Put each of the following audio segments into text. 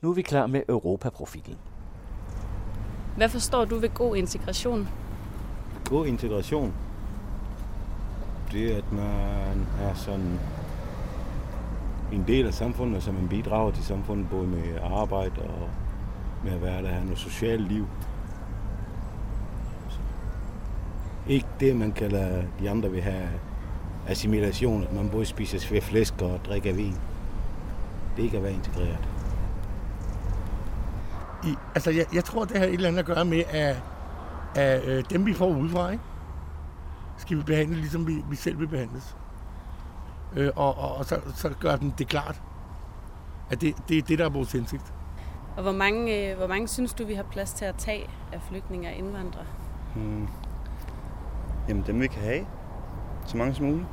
Nu er vi klar med Europaprofilen. Hvad forstår du ved god integration? God integration, det er, at man er sådan en del af samfundet, så man bidrager til samfundet både med arbejde og med at være der have noget socialt liv. Så ikke det, man kalder de andre vil have assimilation, at man både spiser flæsk og drikker vin. Det er ikke at være integreret. I, altså, jeg, jeg tror, det har et eller andet at gøre med, at, at øh, dem, vi får udefra, ikke? skal vi behandle, ligesom vi, vi selv vil behandles. Øh, og og, og så, så gør den det klart, at det, det er det, der er vores hensigt. Og hvor mange, øh, hvor mange synes du, vi har plads til at tage af flygtninge og indvandrere? Hmm. Jamen dem vi kan have. Så mange som muligt.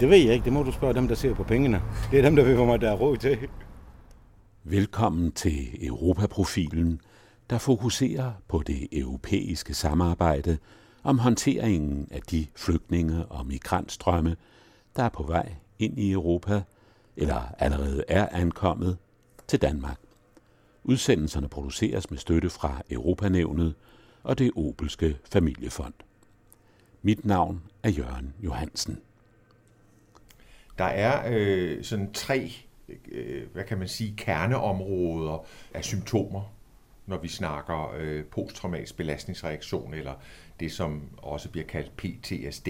Det ved jeg ikke. Det må du spørge dem, der ser på pengene. Det er dem, der ved, hvor meget der er råd til. Velkommen til Europaprofilen, der fokuserer på det europæiske samarbejde om håndteringen af de flygtninge og migrantstrømme, der er på vej ind i Europa eller allerede er ankommet til Danmark. Udsendelserne produceres med støtte fra Europanævnet og det Opelske Familiefond. Mit navn er Jørgen Johansen. Der er øh, sådan tre, Øh, hvad kan man sige, kerneområder af symptomer, når vi snakker øh, posttraumatisk belastningsreaktion, eller det som også bliver kaldt PTSD.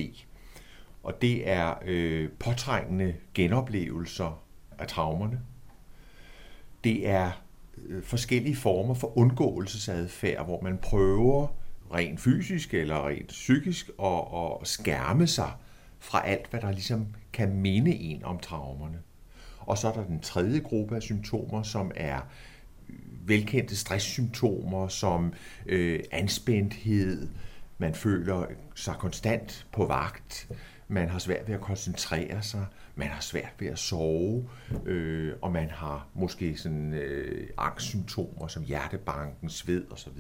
Og det er øh, påtrængende genoplevelser af traumerne. Det er øh, forskellige former for undgåelsesadfærd, hvor man prøver rent fysisk eller rent psykisk at, at skærme sig fra alt, hvad der ligesom kan minde en om traumerne. Og så er der den tredje gruppe af symptomer, som er øh, velkendte stresssymptomer som øh, anspændthed, man føler sig konstant på vagt, man har svært ved at koncentrere sig, man har svært ved at sove, øh, og man har måske sådan øh, angstsymptomer som hjertebanken, sved osv.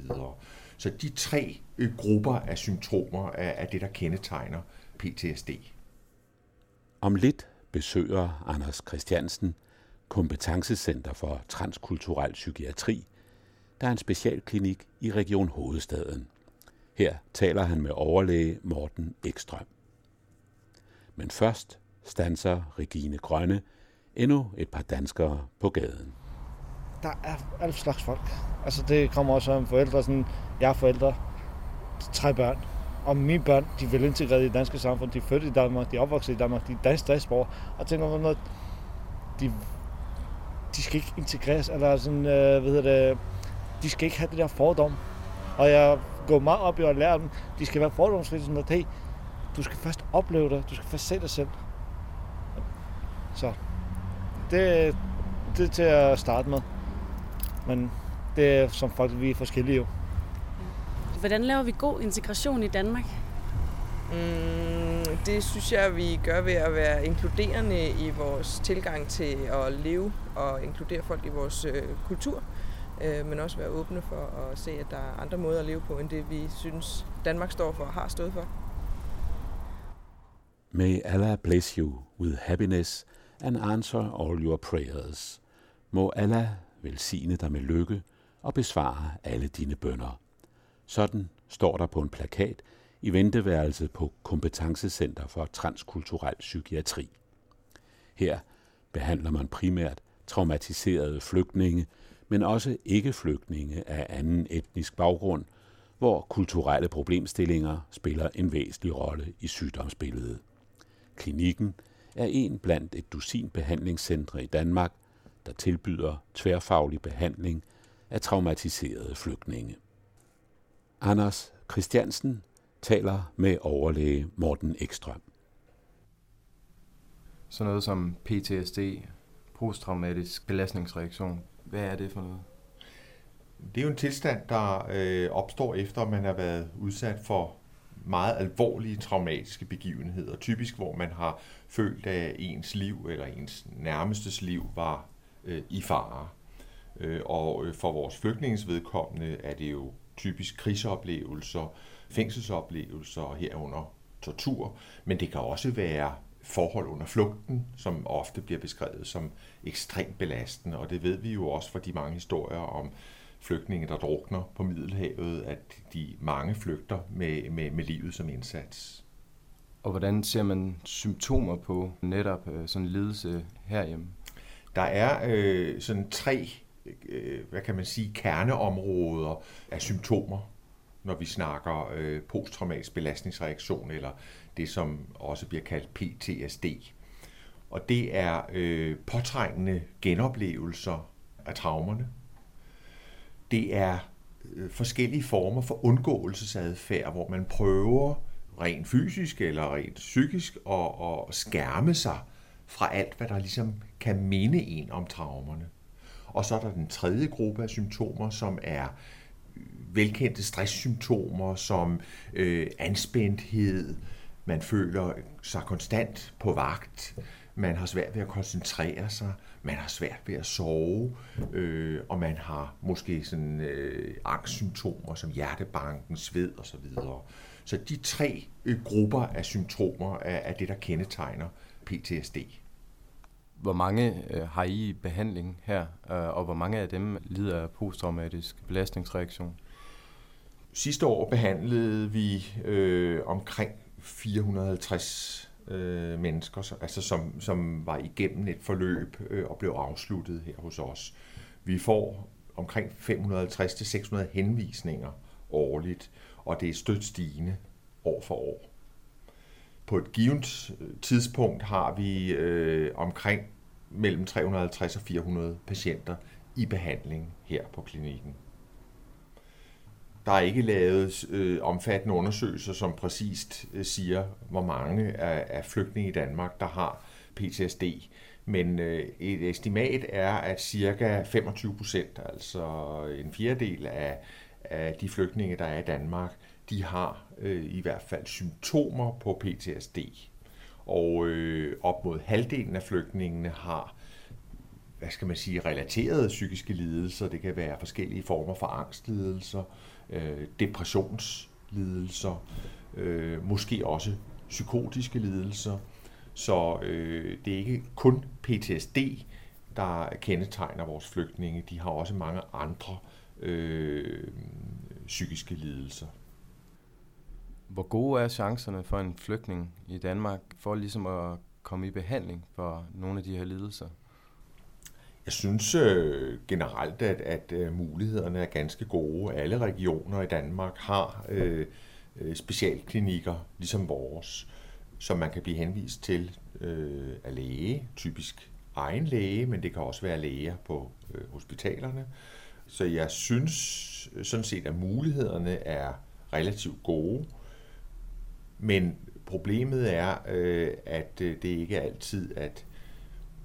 Så de tre øh, grupper af symptomer er, er det, der kendetegner PTSD. Om lidt besøger Anders Christiansen Kompetencecenter for Transkulturel Psykiatri, der er en specialklinik i Region Hovedstaden. Her taler han med overlæge Morten Ekstrøm. Men først stanser Regine Grønne endnu et par danskere på gaden. Der er alt slags folk. Altså det kommer også om forældre. Sådan, jeg er forældre tre børn om mine børn, de er integrere i det danske samfund. De er født i Danmark, de er opvokset i Danmark, de er dansk statsborger. Og tænker på noget, de, de skal ikke integreres, eller sådan, øh, hvad hedder det, de skal ikke have det der fordom. Og jeg går meget op i at lære dem, de skal være fordomsfri, sådan noget, hey, du skal først opleve det, du skal først se dig selv. Så det, det er til at starte med. Men det er som folk, vi er forskellige jo. Hvordan laver vi god integration i Danmark? Mm, det synes jeg, vi gør ved at være inkluderende i vores tilgang til at leve og inkludere folk i vores øh, kultur, øh, men også være åbne for at se, at der er andre måder at leve på, end det vi synes Danmark står for og har stået for. May Allah bless you with happiness and answer all your prayers. Må Allah velsigne dig med lykke og besvare alle dine bønder. Sådan står der på en plakat i venteværelset på Kompetencecenter for Transkulturel Psykiatri. Her behandler man primært traumatiserede flygtninge, men også ikke-flygtninge af anden etnisk baggrund, hvor kulturelle problemstillinger spiller en væsentlig rolle i sygdomsbilledet. Klinikken er en blandt et dusin behandlingscentre i Danmark, der tilbyder tværfaglig behandling af traumatiserede flygtninge. Anders Christiansen taler med overlæge Morten Ekstrøm. Så noget som PTSD, posttraumatisk belastningsreaktion, hvad er det for noget? Det er jo en tilstand, der øh, opstår efter, at man har været udsat for meget alvorlige traumatiske begivenheder. Typisk, hvor man har følt, at ens liv eller ens nærmestes liv var øh, i fare. Øh, og for vores flygtningens vedkommende er det jo typisk krigsoplevelser, fængselsoplevelser herunder tortur, men det kan også være forhold under flugten, som ofte bliver beskrevet som ekstremt belastende, og det ved vi jo også fra de mange historier om flygtninge, der drukner på Middelhavet, at de mange flygter med, med, med livet som indsats. Og hvordan ser man symptomer på netop øh, sådan en lidelse herhjemme? Der er øh, sådan tre, Øh, hvad kan man sige, kerneområder af symptomer, når vi snakker øh, posttraumatisk belastningsreaktion, eller det, som også bliver kaldt PTSD. Og det er øh, påtrængende genoplevelser af traumerne. Det er øh, forskellige former for undgåelsesadfærd, hvor man prøver rent fysisk eller rent psykisk at, at skærme sig fra alt, hvad der ligesom kan minde en om traumerne. Og så er der den tredje gruppe af symptomer, som er øh, velkendte stresssymptomer som øh, anspændthed, man føler sig konstant på vagt, man har svært ved at koncentrere sig, man har svært ved at sove, øh, og man har måske sådan øh, angstsymptomer som hjertebanken, sved osv. Så de tre øh, grupper af symptomer er, er det, der kendetegner PTSD. Hvor mange øh, har I behandling her, øh, og hvor mange af dem lider af posttraumatisk belastningsreaktion? Sidste år behandlede vi øh, omkring 450 øh, mennesker, altså som, som var igennem et forløb øh, og blev afsluttet her hos os. Vi får omkring 550-600 henvisninger årligt, og det er stødt stigende år for år. På et givet øh, tidspunkt har vi øh, omkring mellem 350 og 400 patienter i behandling her på klinikken. Der er ikke lavet øh, omfattende undersøgelser, som præcist øh, siger, hvor mange af, af flygtninge i Danmark, der har PTSD. Men øh, et estimat er, at cirka 25 procent, altså en fjerdedel af, af de flygtninge, der er i Danmark, de har øh, i hvert fald symptomer på PTSD. Og øh, op mod halvdelen af flygtningene har hvad skal man sige, relaterede psykiske lidelser. Det kan være forskellige former for angstlidelser, øh, depressionslidelser, øh, måske også psykotiske lidelser. Så øh, det er ikke kun PTSD, der kendetegner vores flygtninge. De har også mange andre øh, psykiske lidelser. Hvor gode er chancerne for en flygtning i Danmark for ligesom at komme i behandling for nogle af de her lidelser? Jeg synes øh, generelt, at, at øh, mulighederne er ganske gode. Alle regioner i Danmark har øh, øh specialklinikker, ligesom vores, som man kan blive henvist til øh, af læge, typisk egen læge, men det kan også være læger på øh, hospitalerne. Så jeg synes sådan set, at mulighederne er relativt gode. Men problemet er, øh, at øh, det ikke er altid, at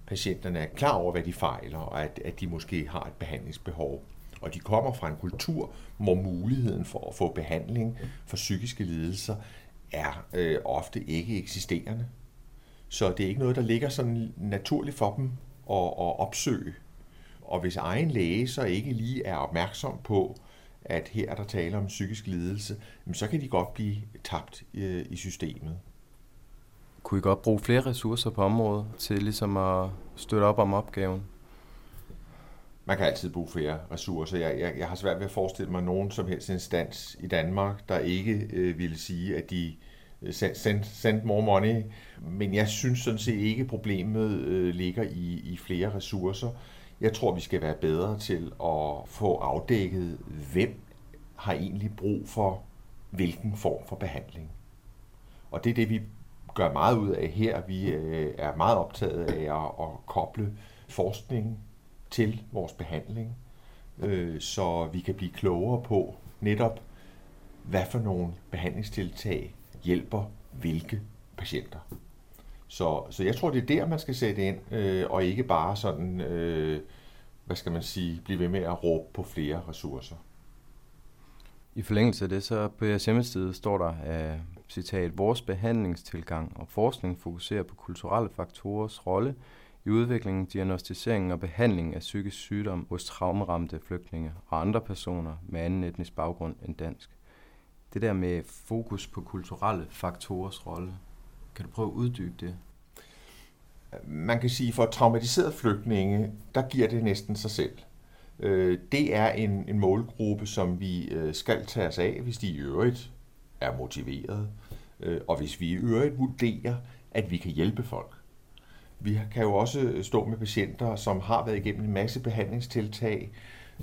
patienterne er klar over, hvad de fejler, og at, at de måske har et behandlingsbehov. Og de kommer fra en kultur, hvor muligheden for at få behandling for psykiske lidelser er øh, ofte ikke eksisterende. Så det er ikke noget, der ligger sådan naturligt for dem at, at opsøge. Og hvis egen læge så ikke lige er opmærksom på, at her er der tale om psykisk lidelse, så kan de godt blive tabt øh, i systemet. Kunne I godt bruge flere ressourcer på området til ligesom at støtte op om opgaven? Man kan altid bruge flere ressourcer. Jeg, jeg, jeg har svært ved at forestille mig nogen som helst instans i Danmark, der ikke øh, ville sige, at de øh, send, send, send more money. Men jeg synes sådan set ikke, at problemet øh, ligger i, i flere ressourcer. Jeg tror, vi skal være bedre til at få afdækket, hvem har egentlig brug for hvilken form for behandling. Og det er det, vi gør meget ud af her. Vi øh, er meget optaget af at, at koble forskning til vores behandling, øh, så vi kan blive klogere på netop, hvad for nogle behandlingstiltag hjælper hvilke patienter. Så, så jeg tror, det er der, man skal sætte ind, øh, og ikke bare sådan, øh, hvad skal man sige, blive ved med at råbe på flere ressourcer. I forlængelse af det, så på jeres hjemmeside står der, at citat, vores behandlingstilgang og forskning fokuserer på kulturelle faktorers rolle i udviklingen, diagnostiseringen og behandlingen af psykisk sygdom hos traumeramte flygtninge og andre personer med anden etnisk baggrund end dansk. Det der med fokus på kulturelle faktorers rolle, kan du prøve at uddybe det? Man kan sige, for traumatiserede flygtninge, der giver det næsten sig selv. Øh, det er en, en målgruppe, som vi øh, skal tage os af, hvis de i øvrigt er motiveret, øh, og hvis vi i øvrigt vurderer, at vi kan hjælpe folk. Vi kan jo også stå med patienter, som har været igennem en masse behandlingstiltag.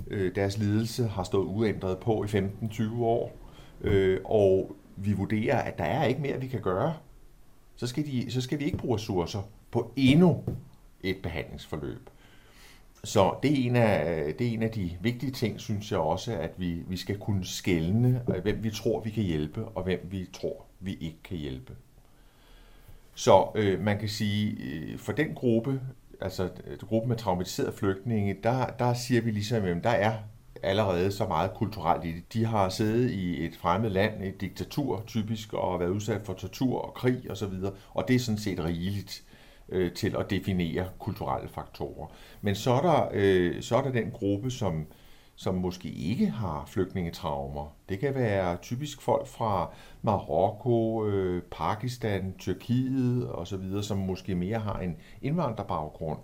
Øh, deres lidelse har stået uændret på i 15-20 år, og vi vurderer, at der er ikke mere, vi kan gøre. Så skal, de, så skal vi ikke bruge ressourcer på endnu et behandlingsforløb. Så det er, en af, det er en af de vigtige ting, synes jeg også, at vi, vi skal kunne skælne, hvem vi tror, vi kan hjælpe, og hvem vi tror, vi ikke kan hjælpe. Så øh, man kan sige, øh, for den gruppe, altså øh, gruppen med traumatiserede flygtninge, der, der siger vi ligesom, at der er allerede så meget kulturelt i det. De har siddet i et fremmed land, et diktatur typisk, og været udsat for tortur og krig osv., og, og det er sådan set rigeligt øh, til at definere kulturelle faktorer. Men så er der, øh, så er der den gruppe, som, som måske ikke har flygtningetraumer. Det kan være typisk folk fra Marokko, øh, Pakistan, Tyrkiet osv., som måske mere har en indvandrerbaggrund.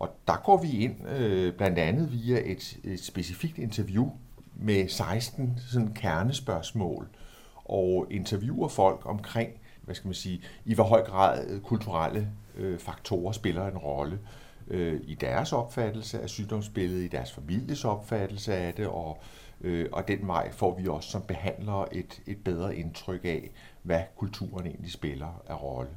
Og der går vi ind øh, blandt andet via et, et specifikt interview med 16 sådan kernespørgsmål, og interviewer folk omkring, hvad skal man sige, i hvor høj grad øh, kulturelle øh, faktorer spiller en rolle øh, i deres opfattelse af sygdomsbilledet, i deres families opfattelse af det, og, øh, og den vej får vi også som behandlere et, et bedre indtryk af, hvad kulturen egentlig spiller af rolle.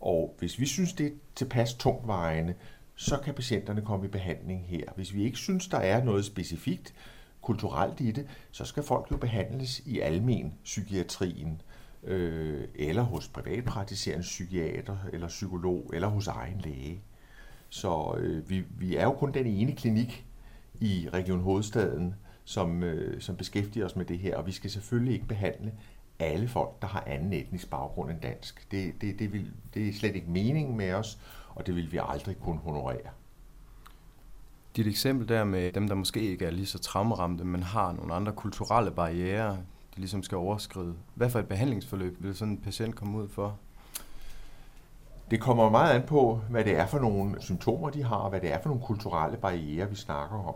Og hvis vi synes, det er tilpas tungtvejende, så kan patienterne komme i behandling her. Hvis vi ikke synes, der er noget specifikt kulturelt i det, så skal folk jo behandles i almen psykiatrien, øh, eller hos privatpraktiserende psykiater, eller psykolog, eller hos egen læge. Så øh, vi, vi er jo kun den ene klinik i Region Hovedstaden, som, øh, som beskæftiger os med det her, og vi skal selvfølgelig ikke behandle alle folk, der har anden etnisk baggrund end dansk. Det, det, det, vil, det er slet ikke meningen med os, og det vil vi aldrig kunne honorere. Dit eksempel der med dem, der måske ikke er lige så traumeramte, men har nogle andre kulturelle barriere, de ligesom skal overskride. Hvad for et behandlingsforløb vil sådan en patient komme ud for? Det kommer meget an på, hvad det er for nogle symptomer, de har, og hvad det er for nogle kulturelle barriere, vi snakker om.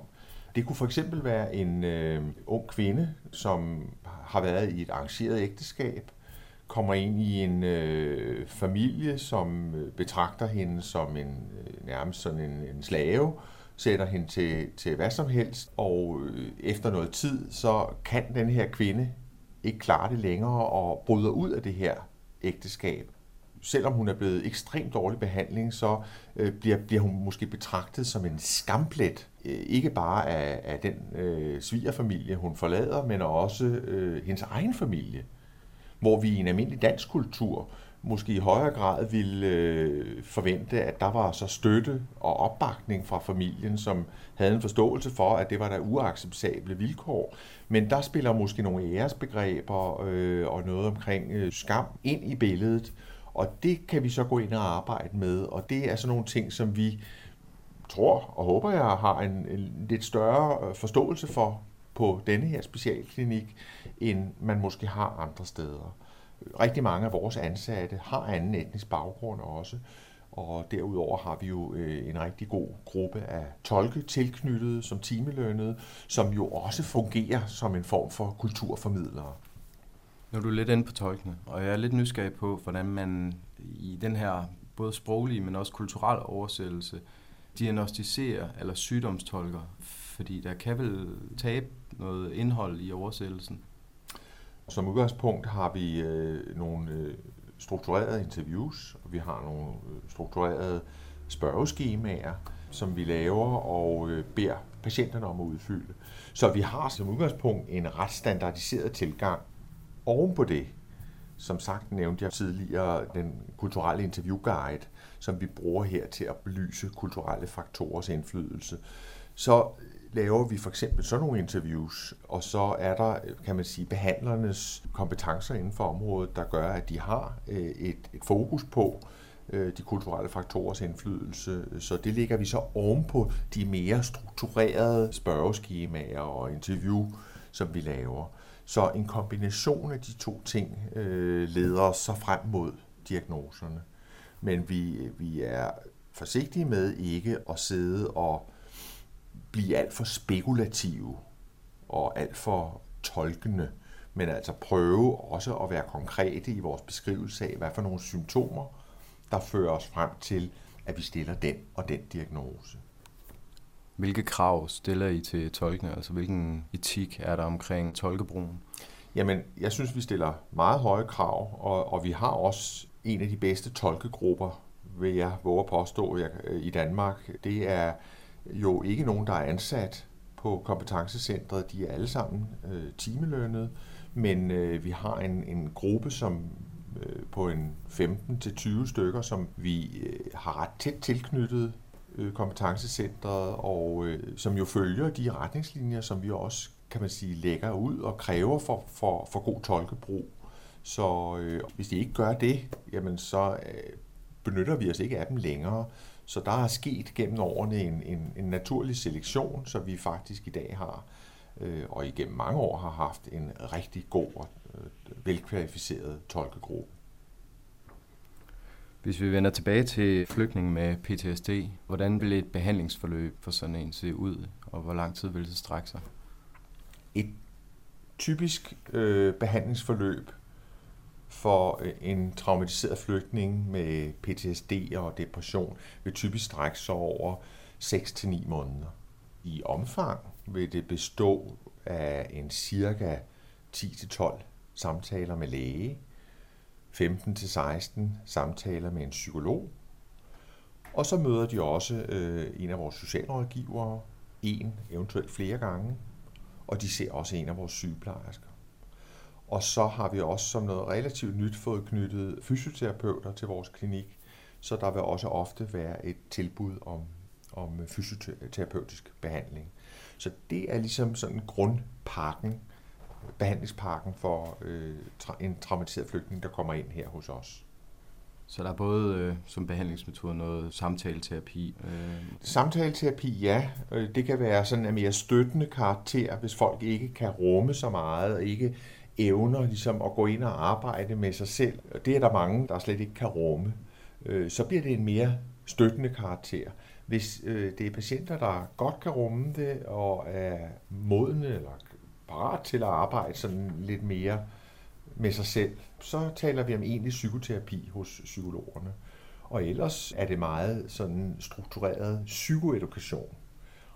Det kunne for eksempel være en øh, ung kvinde, som har været i et arrangeret ægteskab, kommer ind i en øh, familie, som øh, betragter hende som en øh, nærmest sådan en, en slave, sætter hende til, til hvad som helst, og øh, efter noget tid, så kan den her kvinde ikke klare det længere og bryder ud af det her ægteskab. Selvom hun er blevet ekstremt dårlig behandling, så øh, bliver, bliver hun måske betragtet som en skamplet. Øh, ikke bare af, af den øh, svigerfamilie, hun forlader, men også øh, hendes egen familie hvor vi i en almindelig dansk kultur måske i højere grad ville øh, forvente, at der var så støtte og opbakning fra familien, som havde en forståelse for, at det var der uacceptable vilkår. Men der spiller måske nogle æresbegreber øh, og noget omkring øh, skam ind i billedet, og det kan vi så gå ind og arbejde med, og det er sådan nogle ting, som vi tror og håber, jeg har en, en lidt større øh, forståelse for på denne her specialklinik, end man måske har andre steder. Rigtig mange af vores ansatte har anden etnisk baggrund også, og derudover har vi jo øh, en rigtig god gruppe af tolke tilknyttet som timelønnede, som jo også fungerer som en form for kulturformidlere. Nu er du lidt inde på tolkene, og jeg er lidt nysgerrig på, hvordan man i den her både sproglige, men også kulturelle oversættelse diagnostiserer eller sygdomstolker, fordi der kan vel tabe noget indhold i oversættelsen. Som udgangspunkt har vi øh, nogle øh, strukturerede interviews, og vi har nogle øh, strukturerede spørgeskemaer, som vi laver og øh, beder patienterne om at udfylde. Så vi har som udgangspunkt en ret standardiseret tilgang. Oven på det, som sagt nævnte jeg tidligere, den kulturelle interviewguide, som vi bruger her til at belyse kulturelle faktorers indflydelse. Så laver vi for eksempel sådan nogle interviews, og så er der, kan man sige, behandlernes kompetencer inden for området, der gør, at de har øh, et, et fokus på øh, de kulturelle faktorers indflydelse. Så det ligger vi så ovenpå de mere strukturerede spørgeskemaer og interview, som vi laver. Så en kombination af de to ting øh, leder os så frem mod diagnoserne. Men vi, vi er forsigtige med ikke at sidde og blive alt for spekulative og alt for tolkende, men altså prøve også at være konkrete i vores beskrivelse af, hvad for nogle symptomer, der fører os frem til, at vi stiller den og den diagnose. Hvilke krav stiller I til tolkene? Altså hvilken etik er der omkring tolkebrugen? Jamen, jeg synes, vi stiller meget høje krav, og, og vi har også en af de bedste tolkegrupper, vil jeg våge at påstå, i Danmark. Det er jo ikke nogen, der er ansat på kompetencecentret. De er alle sammen øh, timelønnede, men øh, vi har en, en gruppe, som øh, på en 15-20 stykker, som vi øh, har ret tæt tilknyttet Øh, kompetencecentret, og øh, som jo følger de retningslinjer, som vi også kan man sige, lægger ud og kræver for, for, for god tolkebrug. Så øh, hvis de ikke gør det, jamen så øh, benytter vi os ikke af dem længere. Så der er sket gennem årene en, en, en naturlig selektion, så vi faktisk i dag har, øh, og igennem mange år har haft en rigtig god og øh, velkvalificeret tolkegruppe. Hvis vi vender tilbage til flygtning med PTSD, hvordan vil et behandlingsforløb for sådan en se ud, og hvor lang tid vil det strække sig? Et typisk øh, behandlingsforløb for øh, en traumatiseret flygtning med PTSD og depression vil typisk strække sig over 6-9 måneder. I omfang vil det bestå af en cirka 10-12 samtaler med læge, 15-16 samtaler med en psykolog, og så møder de også øh, en af vores socialrådgivere, en eventuelt flere gange, og de ser også en af vores sygeplejersker. Og så har vi også som noget relativt nyt fået knyttet fysioterapeuter til vores klinik, så der vil også ofte være et tilbud om, om fysioterapeutisk behandling. Så det er ligesom sådan grundpakken, behandlingspakken for øh, en traumatiseret flygtning, der kommer ind her hos os. Så der er både øh, som behandlingsmetode noget samtaleterapi? Øh. Samtaleterapi, ja. Øh, det kan være sådan en mere støttende karakter, hvis folk ikke kan rumme så meget, og ikke evner ligesom at gå ind og arbejde med sig selv. Det er der mange, der slet ikke kan rumme. Øh, så bliver det en mere støttende karakter. Hvis øh, det er patienter, der godt kan rumme det og er modne eller parat til at arbejde sådan lidt mere med sig selv, så taler vi om egentlig psykoterapi hos psykologerne. Og ellers er det meget sådan struktureret psykoedukation.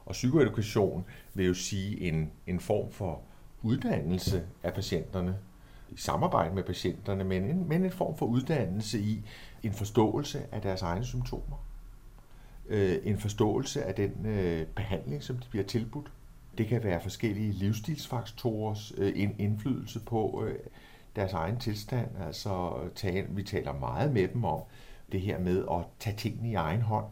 Og psykoedukation vil jo sige en, en form for uddannelse af patienterne, i samarbejde med patienterne, men en, men en form for uddannelse i en forståelse af deres egne symptomer. Øh, en forståelse af den øh, behandling, som de bliver tilbudt. Det kan være forskellige livsstilsfaktorers øh, indflydelse på øh, deres egen tilstand. Altså, vi taler meget med dem om det her med at tage tingene i egen hånd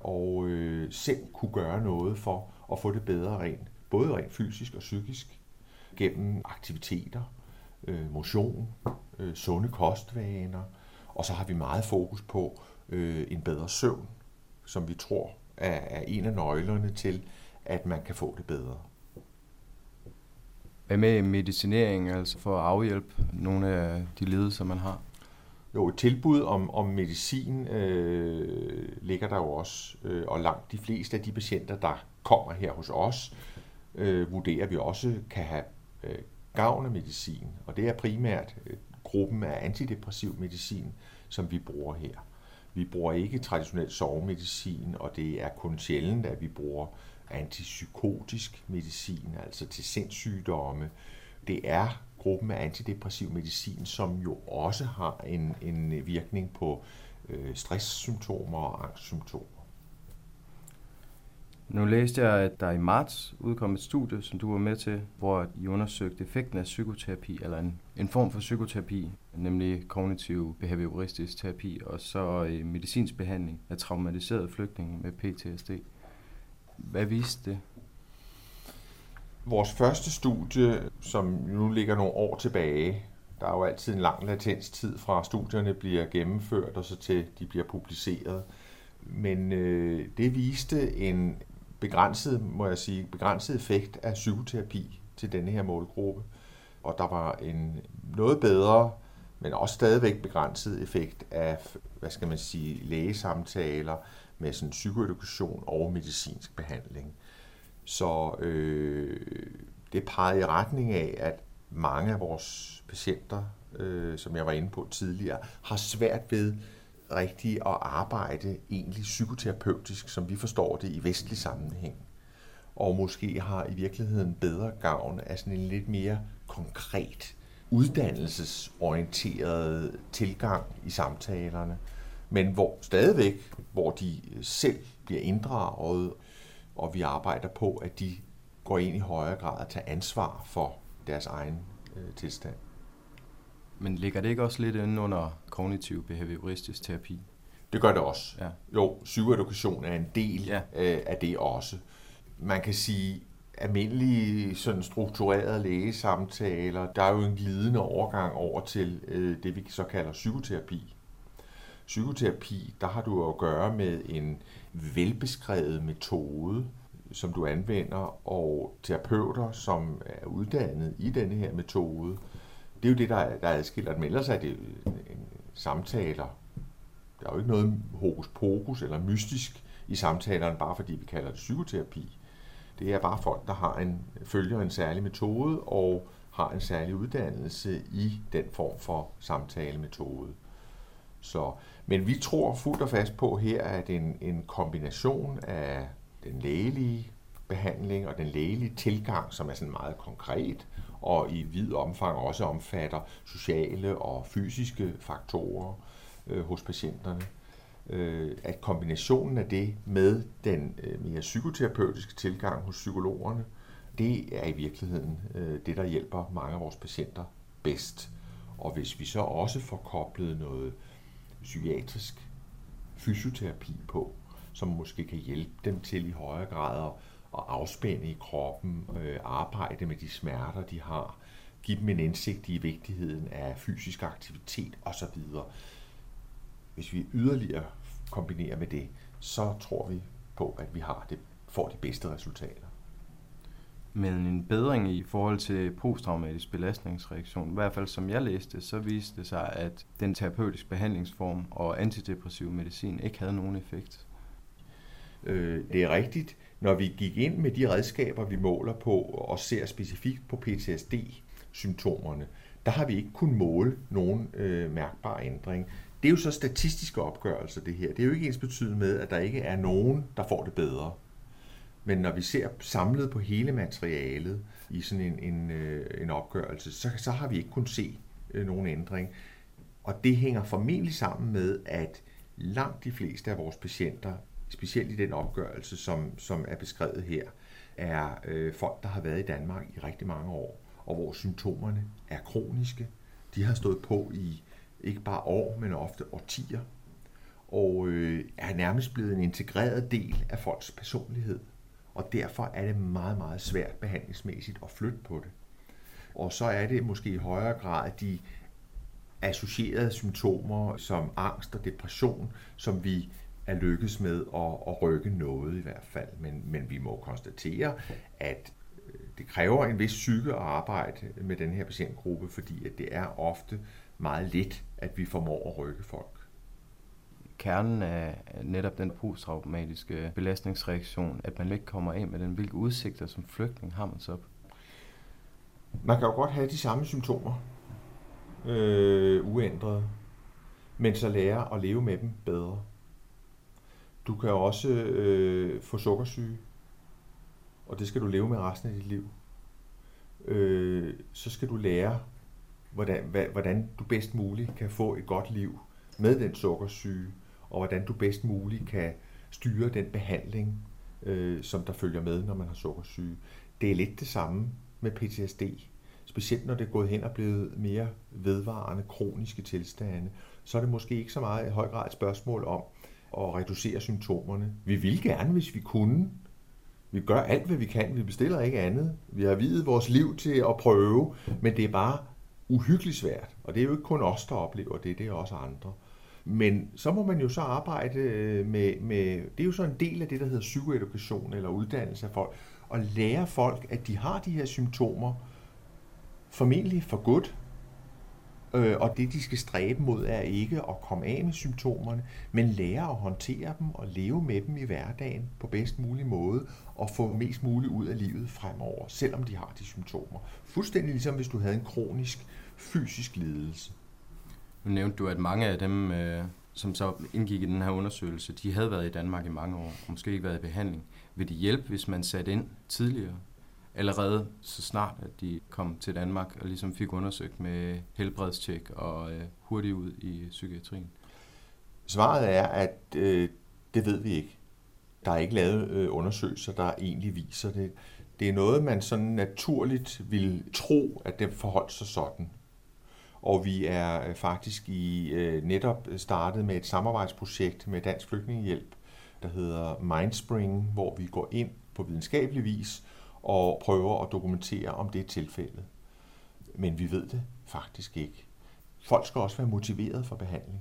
og øh, selv kunne gøre noget for at få det bedre rent, både rent fysisk og psykisk gennem aktiviteter, øh, motion, øh, sunde kostvaner, og så har vi meget fokus på øh, en bedre søvn, som vi tror er, er en af nøglerne til, at man kan få det bedre. Hvad med medicinering, altså for at afhjælpe nogle af de lidelser, man har? Jo, et tilbud om, om medicin øh, ligger der jo også, øh, og langt de fleste af de patienter, der kommer her hos os, øh, vurderer vi også kan have øh, gavn af medicin, og det er primært øh, gruppen af antidepressiv medicin, som vi bruger her. Vi bruger ikke traditionel sovemedicin, og det er kun sjældent, at vi bruger antipsykotisk medicin, altså til sindssygdomme. Det er gruppen af antidepressiv medicin, som jo også har en, en virkning på øh, stresssymptomer og angstsymptomer. Nu læste jeg, at der i marts udkom et studie, som du var med til, hvor I undersøgte effekten af psykoterapi, eller en, en form for psykoterapi, nemlig kognitiv behavioristisk terapi, og så øh, medicinsk behandling af traumatiserede flygtninge med PTSD. Hvad viste det? Vores første studie, som nu ligger nogle år tilbage, der er jo altid en lang latenstid fra studierne bliver gennemført og så til de bliver publiceret. Men øh, det viste en begrænset, må jeg sige, begrænset effekt af psykoterapi til denne her målgruppe. Og der var en noget bedre, men også stadigvæk begrænset effekt af, hvad skal man sige, lægesamtaler med sådan psykoedukation og medicinsk behandling. Så øh, det peger i retning af, at mange af vores patienter, øh, som jeg var inde på tidligere, har svært ved rigtigt at arbejde egentlig psykoterapeutisk, som vi forstår det i vestlig sammenhæng. Og måske har i virkeligheden bedre gavn af sådan en lidt mere konkret, uddannelsesorienteret tilgang i samtalerne, men hvor stadigvæk, hvor de selv bliver inddraget, og vi arbejder på, at de går ind i højere grad og tager ansvar for deres egen øh, tilstand. Men ligger det ikke også lidt inde under kognitiv behavioristisk terapi? Det gør det også. Ja. Jo, psykoedukation er en del ja. øh, af det også. Man kan sige, almindelige sådan strukturerede lægesamtaler, der er jo en glidende overgang over til øh, det, vi så kalder psykoterapi. Psykoterapi, der har du at gøre med en velbeskrevet metode, som du anvender, og terapeuter, som er uddannet i denne her metode. Det er jo det, der, der adskiller dem. Ellers er det en, en samtaler. Der er jo ikke noget hokus pokus eller mystisk i samtalerne, bare fordi vi kalder det psykoterapi. Det er bare folk, der har en, følger en særlig metode og har en særlig uddannelse i den form for samtalemetode. Så, men vi tror fuldt og fast på her, at en, en kombination af den lægelige behandling og den lægelige tilgang, som er sådan meget konkret, og i vid omfang også omfatter sociale og fysiske faktorer øh, hos patienterne, øh, at kombinationen af det med den øh, mere psykoterapeutiske tilgang hos psykologerne, det er i virkeligheden øh, det, der hjælper mange af vores patienter bedst. Og hvis vi så også får koblet noget psykiatrisk fysioterapi på, som måske kan hjælpe dem til i højere grad at, at afspænde i kroppen, øh, arbejde med de smerter, de har, give dem en indsigt i vigtigheden af fysisk aktivitet osv. Hvis vi yderligere kombinerer med det, så tror vi på, at vi har det, får de bedste resultater. Men en bedring i forhold til posttraumatisk belastningsreaktion, i hvert fald som jeg læste, så viste det sig, at den terapeutiske behandlingsform og antidepressiv medicin ikke havde nogen effekt. Øh, det er rigtigt. Når vi gik ind med de redskaber, vi måler på og ser specifikt på PTSD-symptomerne, der har vi ikke kun måle nogen øh, mærkbar ændring. Det er jo så statistiske opgørelser, det her. Det er jo ikke ens betydet med, at der ikke er nogen, der får det bedre. Men når vi ser samlet på hele materialet i sådan en, en, øh, en opgørelse, så, så har vi ikke kun se øh, nogen ændring. Og det hænger formentlig sammen med, at langt de fleste af vores patienter, specielt i den opgørelse, som, som er beskrevet her, er øh, folk, der har været i Danmark i rigtig mange år, og hvor symptomerne er kroniske. De har stået på i ikke bare år, men ofte årtier, og øh, er nærmest blevet en integreret del af folks personlighed. Og derfor er det meget, meget svært behandlingsmæssigt at flytte på det. Og så er det måske i højere grad de associerede symptomer som angst og depression, som vi er lykkes med at, at rykke noget i hvert fald. Men, men vi må konstatere, at øh, det kræver en vis psyke at arbejde med den her patientgruppe, fordi at det er ofte meget let, at vi formår at rykke folk. Kernen af netop den posttraumatiske belastningsreaktion, at man ikke kommer af med den, hvilke udsigter som flygtning har man så? Man kan jo godt have de samme symptomer, øh, uændrede, men så lære at leve med dem bedre. Du kan også øh, få sukkersyge, og det skal du leve med resten af dit liv. Øh, så skal du lære hvordan, hvordan du bedst muligt kan få et godt liv med den sukkersyge, og hvordan du bedst muligt kan styre den behandling, øh, som der følger med, når man har sukkersyge. Det er lidt det samme med PTSD. Specielt når det er gået hen og blevet mere vedvarende kroniske tilstande, så er det måske ikke så meget i høj grad et spørgsmål om at reducere symptomerne. Vi vil gerne, hvis vi kunne. Vi gør alt, hvad vi kan. Vi bestiller ikke andet. Vi har videt vores liv til at prøve, men det er bare uhyggeligt svært. Og det er jo ikke kun os, der oplever det, det er også andre. Men så må man jo så arbejde øh, med, med, det er jo så en del af det, der hedder psykoedukation eller uddannelse af folk, og lære folk, at de har de her symptomer, formentlig for godt, Øh, og det, de skal stræbe mod, er ikke at komme af med symptomerne, men lære at håndtere dem og leve med dem i hverdagen på bedst mulig måde og få mest muligt ud af livet fremover, selvom de har de symptomer. Fuldstændig ligesom hvis du havde en kronisk fysisk lidelse. Nu nævnte du, at mange af dem, øh, som så indgik i den her undersøgelse, de havde været i Danmark i mange år, og måske ikke været i behandling. Vil det hjælpe, hvis man satte ind tidligere? Allerede så snart, at de kom til Danmark og ligesom fik undersøgt med helbredstjek og øh, hurtigt ud i psykiatrien? Svaret er, at øh, det ved vi ikke. Der er ikke lavet øh, undersøgelser, der egentlig viser det. Det er noget, man sådan naturligt vil tro, at det forholdt sig sådan. Og vi er øh, faktisk i øh, netop startet med et samarbejdsprojekt med Dansk Flygtningehjælp, der hedder Mindspring, hvor vi går ind på videnskabelig vis og prøver at dokumentere, om det er tilfældet. Men vi ved det faktisk ikke. Folk skal også være motiveret for behandling.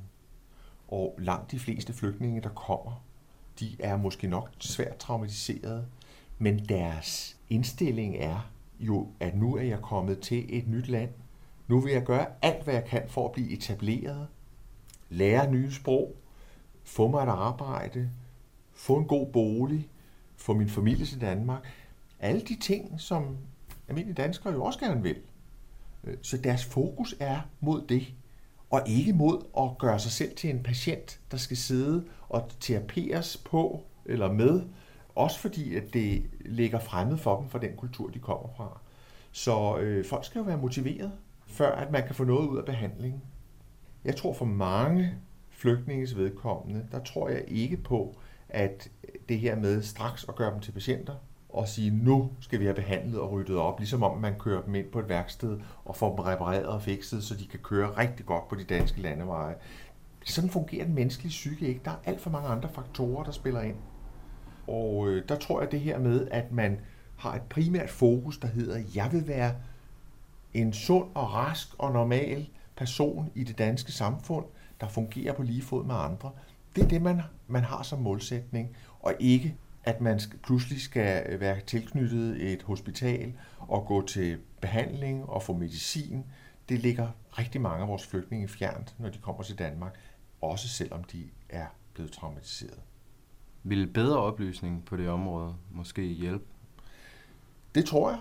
Og langt de fleste flygtninge, der kommer, de er måske nok svært traumatiserede, men deres indstilling er jo, at nu er jeg kommet til et nyt land. Nu vil jeg gøre alt, hvad jeg kan for at blive etableret, lære nye sprog, få mig et arbejde, få en god bolig, få min familie til Danmark. Alle de ting, som almindelige danskere jo også gerne vil. Øh, så deres fokus er mod det, og ikke mod at gøre sig selv til en patient, der skal sidde og teraperes på eller med, også fordi at det ligger fremmed for dem fra den kultur, de kommer fra. Så øh, folk skal jo være motiveret, før at man kan få noget ud af behandlingen. Jeg tror for mange flygtninges vedkommende, der tror jeg ikke på, at det her med straks at gøre dem til patienter, og sige, nu skal vi have behandlet og ryddet op, ligesom om man kører dem ind på et værksted og får dem repareret og fikset, så de kan køre rigtig godt på de danske landeveje. Sådan fungerer den menneskelige psyke ikke. Der er alt for mange andre faktorer, der spiller ind. Og øh, der tror jeg det her med, at man har et primært fokus, der hedder, jeg vil være en sund og rask og normal person i det danske samfund, der fungerer på lige fod med andre. Det er det, man, man har som målsætning, og ikke at man pludselig skal være tilknyttet et hospital og gå til behandling og få medicin. Det ligger rigtig mange af vores flygtninge fjernt, når de kommer til Danmark, også selvom de er blevet traumatiseret. Vil bedre oplysning på det område måske hjælpe? Det tror jeg.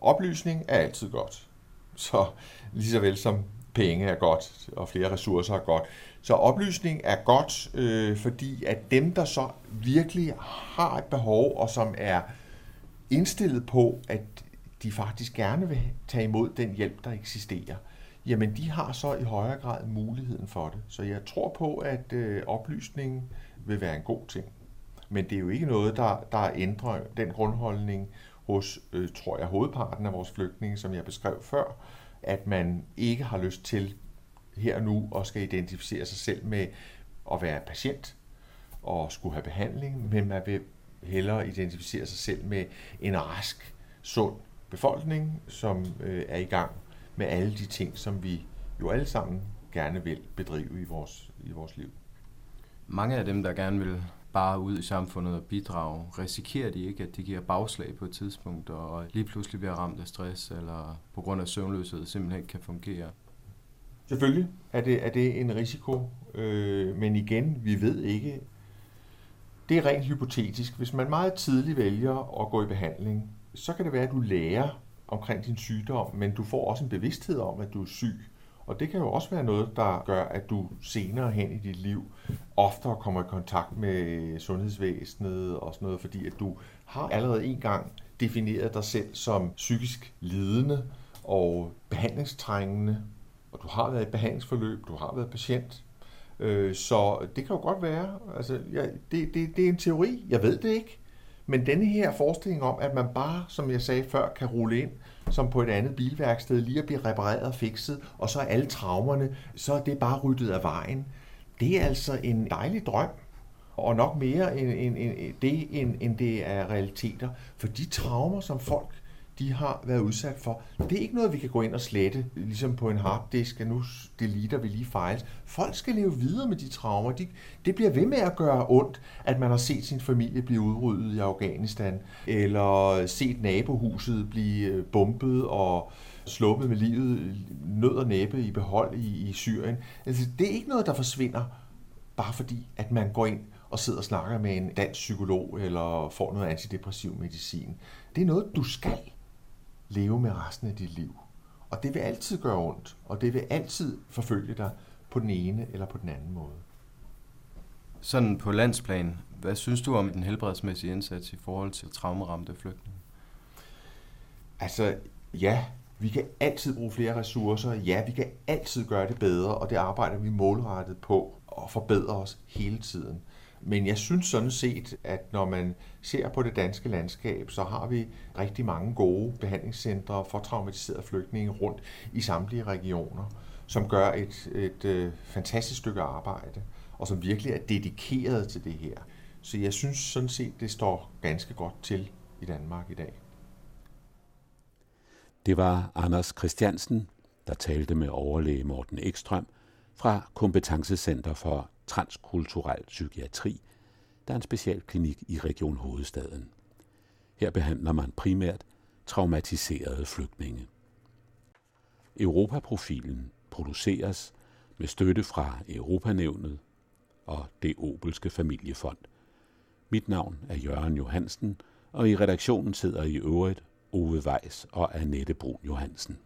Oplysning er altid godt. Så lige så vel som penge er godt, og flere ressourcer er godt. Så oplysning er godt, øh, fordi at dem, der så virkelig har et behov, og som er indstillet på, at de faktisk gerne vil tage imod den hjælp, der eksisterer, jamen de har så i højere grad muligheden for det. Så jeg tror på, at øh, oplysningen vil være en god ting. Men det er jo ikke noget, der, der ændrer den grundholdning hos, øh, tror jeg, hovedparten af vores flygtninge, som jeg beskrev før, at man ikke har lyst til her og nu at skal identificere sig selv med at være patient og skulle have behandling, men man vil hellere identificere sig selv med en rask, sund befolkning, som øh, er i gang med alle de ting, som vi jo alle sammen gerne vil bedrive i vores, i vores liv. Mange af dem, der gerne vil bare ud i samfundet og bidrage, risikerer de ikke, at de giver bagslag på et tidspunkt, og lige pludselig bliver ramt af stress, eller på grund af søvnløshed simpelthen ikke kan fungere? Selvfølgelig er det, er det en risiko, øh, men igen, vi ved ikke. Det er rent hypotetisk. Hvis man meget tidligt vælger at gå i behandling, så kan det være, at du lærer omkring din sygdom, men du får også en bevidsthed om, at du er syg. Og det kan jo også være noget, der gør, at du senere hen i dit liv oftere kommer i kontakt med sundhedsvæsenet og sådan noget, fordi at du har allerede en gang defineret dig selv som psykisk lidende og behandlingstrængende, og du har været i behandlingsforløb, du har været patient. Øh, så det kan jo godt være, altså ja, det, det, det er en teori, jeg ved det ikke, men denne her forestilling om, at man bare, som jeg sagde før, kan rulle ind som på et andet bilværksted, lige at blive repareret og fikset, og så er alle traumerne, så er det bare ryddet af vejen. Det er altså en dejlig drøm, og nok mere end, end, end det, end, end det er realiteter. For de traumer, som folk de har været udsat for. Det er ikke noget, vi kan gå ind og slette, ligesom på en harddisk, at nu deleter vi lige files. Folk skal leve videre med de traumer. De, det bliver ved med at gøre ondt, at man har set sin familie blive udryddet i Afghanistan, eller set nabohuset blive øh, bombet og sluppet med livet, nød og næppe i behold i, i Syrien. Altså, det er ikke noget, der forsvinder, bare fordi, at man går ind og sidder og snakker med en dansk psykolog, eller får noget antidepressiv medicin. Det er noget, du skal leve med resten af dit liv. Og det vil altid gøre ondt, og det vil altid forfølge dig på den ene eller på den anden måde. Sådan på landsplan, hvad synes du om den helbredsmæssige indsats i forhold til traumeramte flygtninge? Altså, ja, vi kan altid bruge flere ressourcer. Ja, vi kan altid gøre det bedre, og det arbejder vi målrettet på at forbedre os hele tiden. Men jeg synes sådan set, at når man ser på det danske landskab, så har vi rigtig mange gode behandlingscentre for traumatiserede flygtninge rundt i samtlige regioner, som gør et, et, et fantastisk stykke arbejde, og som virkelig er dedikeret til det her. Så jeg synes sådan set, det står ganske godt til i Danmark i dag. Det var Anders Christiansen, der talte med overlæge Morten Ekstrøm fra Kompetencecenter for Transkulturel Psykiatri, der er en specialklinik i Region Hovedstaden. Her behandler man primært traumatiserede flygtninge. Europaprofilen produceres med støtte fra Europanævnet og det Obelske Familiefond. Mit navn er Jørgen Johansen, og i redaktionen sidder i øvrigt Ove Weiss og Annette Brun Johansen.